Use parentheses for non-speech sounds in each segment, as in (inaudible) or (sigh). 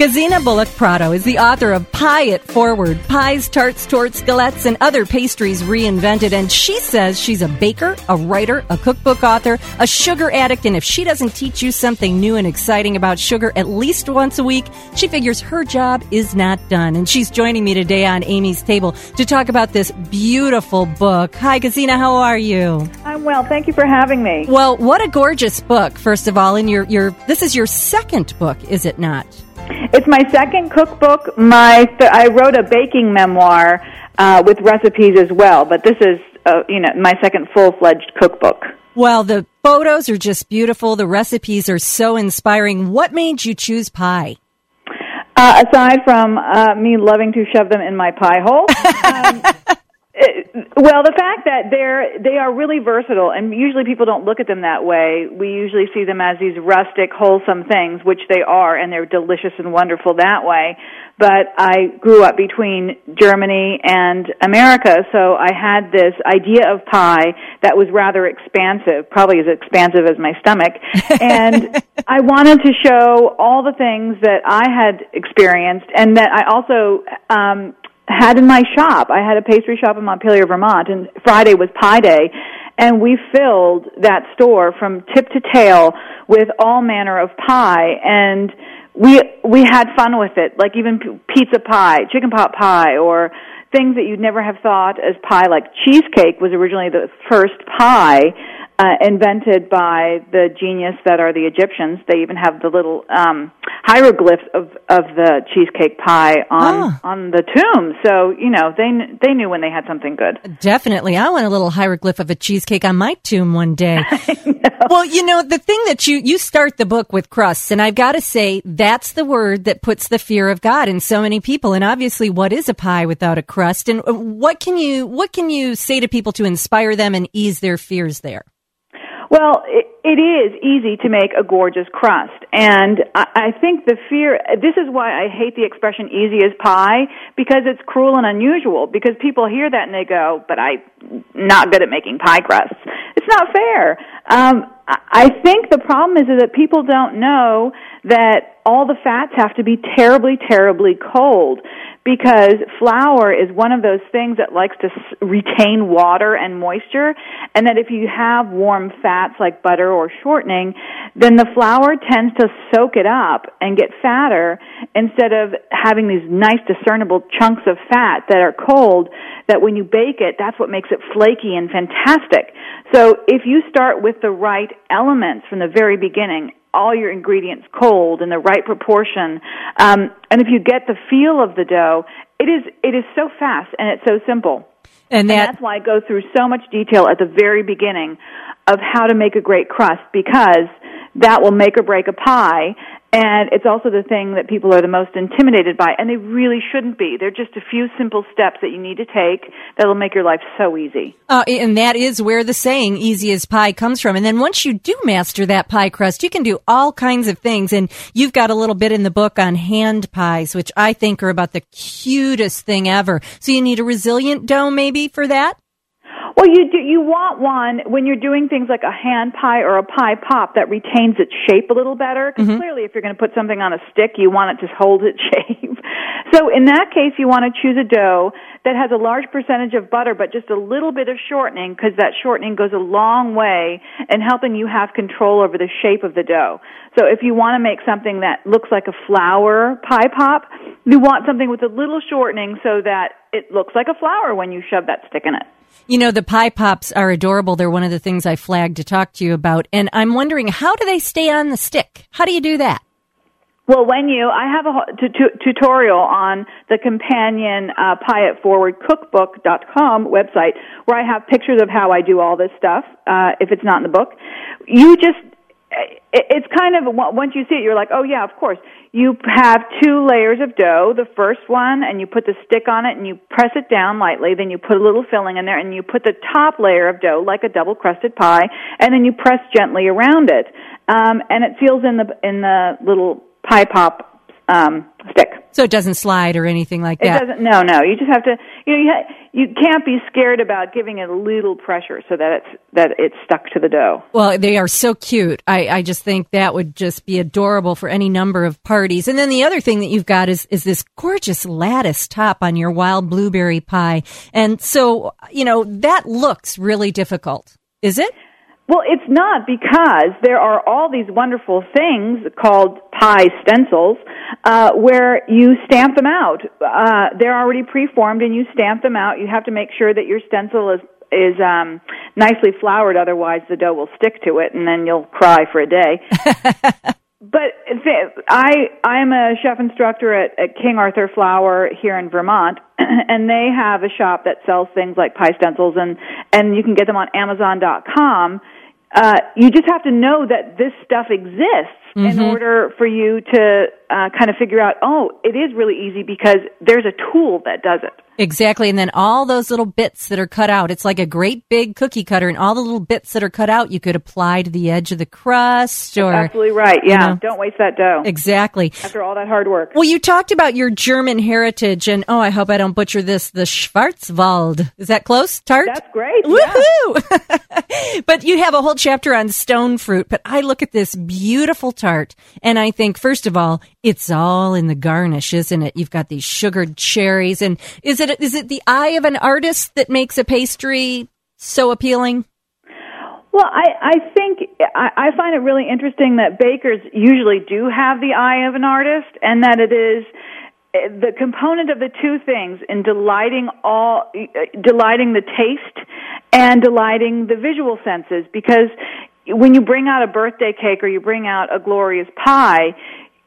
Gesine Bullock Prado is the author of Pie It Forward, pies, tarts, tortes, galettes, and other pastries reinvented. And she says she's a baker, a writer, a cookbook author, a sugar addict. And if she doesn't teach you something new and exciting about sugar at least once a week, she figures her job is not done. And she's joining me today on Amy's Table to talk about this beautiful book. Hi, Gesine, how are you? I'm well. Thank you for having me. Well, what a gorgeous book, first of all. And your, your, this is your second book, is it not? It's my second cookbook. My th- I wrote a baking memoir uh, with recipes as well, but this is uh, you know my second full fledged cookbook. Well, the photos are just beautiful. The recipes are so inspiring. What made you choose pie? Uh, aside from uh, me loving to shove them in my pie hole, (laughs) um, well, the fact that they're they are really versatile, and usually people don't look at them that way. We usually see them as these rustic, wholesome things, which they are, and they're delicious and wonderful that way. But I grew up between Germany and America, so I had this idea of pie that was rather expansive, probably as expansive as my stomach, (laughs) and I wanted to show all the things that I had experienced, and that I also um, had in my shop. I had a pastry shop in Montpelier, Vermont, and Friday was Pie Day, and we filled that store from tip to tail with all manner of pie and we we had fun with it like even pizza pie chicken pot pie or things that you'd never have thought as pie like cheesecake was originally the first pie uh, invented by the genius that are the Egyptians. They even have the little um, hieroglyphs of of the cheesecake pie on Ah. on the tomb. So you know they they knew when they had something good. Definitely. I want a little hieroglyph of a cheesecake on my tomb one day. (laughs) Well, you know, the thing that you, you start the book with crusts, and I've got to say, that's the word that puts the fear of God in so many people. And obviously, what is a pie without a crust? And uh, what can you, what can you say to people to inspire them and ease their fears there? Well, it, it is easy to make a gorgeous crust, and I, I think the fear. This is why I hate the expression "easy as pie" because it's cruel and unusual. Because people hear that and they go, "But I'm not good at making pie crusts." It's not fair. Um, I think the problem is, is that people don't know that all the fats have to be terribly, terribly cold because flour is one of those things that likes to retain water and moisture and that if you have warm fats like butter or shortening then the flour tends to soak it up and get fatter instead of having these nice discernible chunks of fat that are cold that when you bake it that's what makes it flaky and fantastic. So if you start with the right elements from the very beginning all your ingredients cold in the right proportion. Um, and if you get the feel of the dough, it is it is so fast and it's so simple. And And that, that's why I go through so much detail at the very beginning of how to make a great crust because that will make or break a pie. And it's also the thing that people are the most intimidated by, and they really shouldn't be. They're just a few simple steps that you need to take that'll make your life so easy. uh, and that is where the saying easy as pie comes from. And then once you do master that pie crust, you can do all kinds of things. And you've got a little bit in the book on hand pies, which I think are about the cutest thing ever. So you need a resilient dough maybe for that? Well, you do, you want one when you're doing things like a hand pie or a pie pop that retains its shape a little better. Because mm-hmm. clearly, if you're going to put something on a stick, you want it to hold its (laughs) shape. so in that case, you want to choose a dough that has a large percentage of butter, but just a little bit of shortening, because that shortening goes a long way in helping you have control over the shape of the dough. So if you want to make something that looks like a flower pie pop, you want something with a little shortening so that it looks like a flower when you shove that stick in it. You know, the pie pops are adorable. They're one of the things I flagged to talk to you about. And I'm wondering, how do they stay on the stick? How do you do that? Well, when you, I have a tu- tu- tutorial on the companion uh, Pie It Forward Cookbook.com website where I have pictures of how I do all this stuff. Uh, if it's not in the book, you just it's kind of once you see it, you're like, oh yeah, of course. You have two layers of dough. The first one, and you put the stick on it, and you press it down lightly. Then you put a little filling in there, and you put the top layer of dough like a double crusted pie, and then you press gently around it, um, and it seals in the in the little pie pop um, stick. So it doesn't slide or anything like that. It doesn't. No, no. You just have to. You know, you, ha- you can't be scared about giving it a little pressure so that it's that it's stuck to the dough. Well, they are so cute. I, I just think that would just be adorable for any number of parties. And then the other thing that you've got is, is this gorgeous lattice top on your wild blueberry pie. And so, you know, that looks really difficult. Is it? Well, it's not because there are all these wonderful things called pie stencils uh, where you stamp them out. Uh, they're already preformed, and you stamp them out. You have to make sure that your stencil is is um, nicely floured, otherwise the dough will stick to it, and then you'll cry for a day. (laughs) but th- I I'm a chef instructor at, at King Arthur Flour here in Vermont, (clears throat) and they have a shop that sells things like pie stencils, and and you can get them on Amazon.com. Uh, you just have to know that this stuff exists in order for you to uh, kind of figure out. Oh, it is really easy because there's a tool that does it. Exactly. And then all those little bits that are cut out, it's like a great big cookie cutter, and all the little bits that are cut out, you could apply to the edge of the crust or. Absolutely right. Yeah, know. don't waste that dough Exactly. after all that hard work. Well, you talked about your German heritage, and oh, I hope I don't butcher this. The Schwarzwald is that close? Tart. That's great. Yeah. Woohoo! (laughs) but you have a whole chapter on stone fruit. But I look at this beautiful tart, and I think, first of all, it's all in the garnish, isn't it? You've got these sugared cherries, and is it is it the eye of an artist that makes a pastry so appealing? Well, I, I think I, I find it really interesting that bakers usually do have the eye of an artist, and that it is eh, the component of the two things in delighting all, eh, delighting the taste and delighting the visual senses. Because when you bring out a birthday cake or you bring out a glorious pie,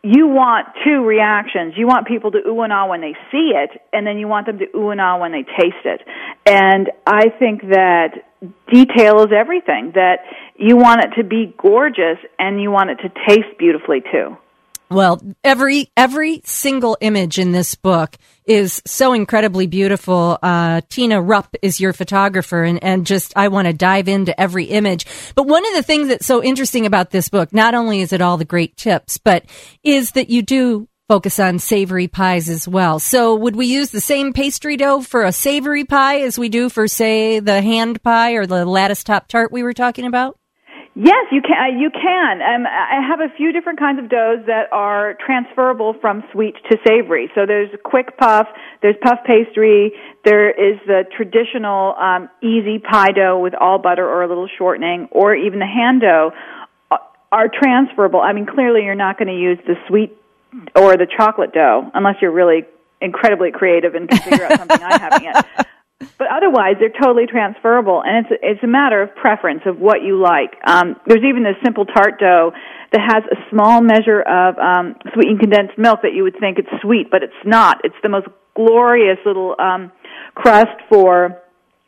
you want two reactions. You want people to ooh and ah when they see it, and then you want them to ooh and ah when they taste it. And I think that detail is everything. That you want it to be gorgeous, and you want it to taste beautifully too. Well, every every single image in this book is so incredibly beautiful. Uh, Tina Rupp is your photographer, and and just I want to dive into every image. But one of the things that's so interesting about this book, not only is it all the great tips, but is that you do focus on savory pies as well. So would we use the same pastry dough for a savory pie as we do for, say, the hand pie or the lattice top tart we were talking about? Yes, you can. uh, You can. Um, I have a few different kinds of doughs that are transferable from sweet to savory. So there's quick puff, there's puff pastry, there is the traditional um, easy pie dough with all butter or a little shortening, or even the hand dough uh, are transferable. I mean, clearly you're not going to use the sweet or the chocolate dough unless you're really incredibly creative and can figure out something I haven't yet. (laughs) But otherwise, they're totally transferable, and it's it's a matter of preference of what you like. Um, there's even this simple tart dough that has a small measure of um, sweetened condensed milk that you would think it's sweet, but it's not. It's the most glorious little um, crust for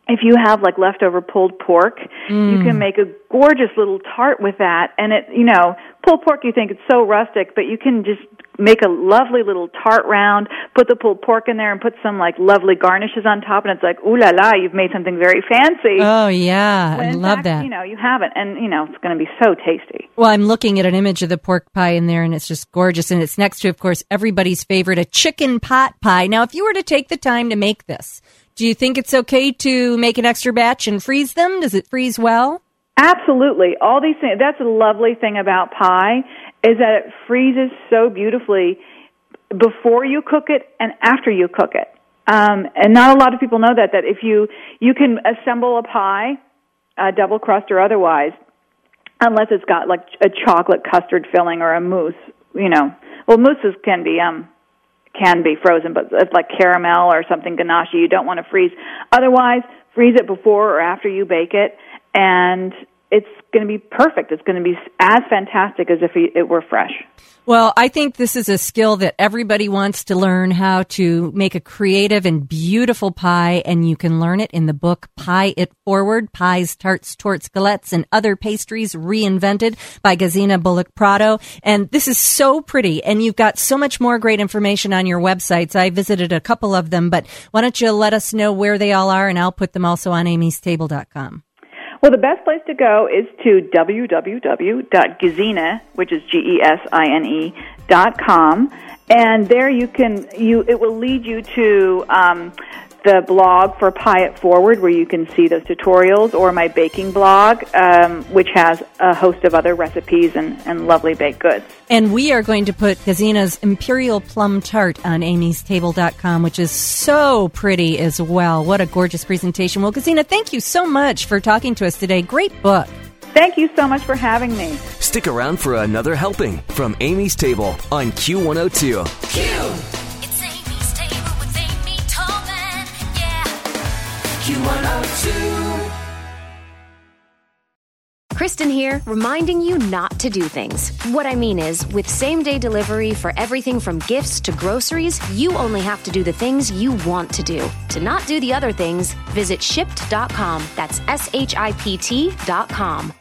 if you have like leftover pulled pork, you can mm. make a gorgeous little tart with that. And it, you know, pulled pork, you think it's so rustic, but you can just make a lovely little tart round, put the pulled pork in there and put some like lovely garnishes on top. And it's like, ooh la la, you've made something very fancy. Oh yeah, When I love fact, that. You know, you haven't. And, you know, it's going to be so tasty. Well, I'm looking at an image of the pork pie in there, and it's just gorgeous. And it's next to, of course, everybody's favorite, a chicken pot pie. Now, if you were to take the time to make this, do you think it's okay to make an extra batch and freeze them? Does it freeze well? Absolutely. All these things, that's a lovely thing about pie is that it freezes so beautifully before you cook it and after you cook it. Um, and not a lot of people know that, that if you, you can assemble a pie, a double crust or otherwise, unless it's got like a chocolate custard filling or a mousse, you know. Well, mousses can be, um, can be frozen, but it's like caramel or something ganache you don't want to freeze. Otherwise, freeze it before or after you bake it, and it's going to be perfect. It's going to be as fantastic as if it were fresh. Well, I think this is a skill that everybody wants to learn how to make a creative and beautiful pie, and you can learn it in the book Pie It Forward Pies, Tarts, Tortes, Galettes, and Other Pastries Reinvented by Gesine Bullock Prado. And this is so pretty, and you've got so much more great information on your websites. I visited a couple of them, but why don't you let us know where they all are, and I'll put them also on amystable.com. Well, the best place to go is to www.gesine, which is G E S I N E dot com, and there you can you it will lead you to um, the blog for Pie It Forward, where you can see those tutorials, or my baking blog, um, which has a host of other recipes and, and lovely baked goods. And we are going to put Gesine's Imperial Plum Tart on Amy's amystable.com, which is so pretty as well. What a gorgeous presentation. Well, Kazina, thank you so much for talking to us today. Great book. Thank you so much for having me. Stick around for another helping from Amy's Table on Q102. Q. Q102. Kristen here, reminding you not to do things. What I mean is, with same day delivery for everything from gifts to groceries, you only have to do the things you want to do. To not do the other things, visit shipt.com. That's S H I P T.com.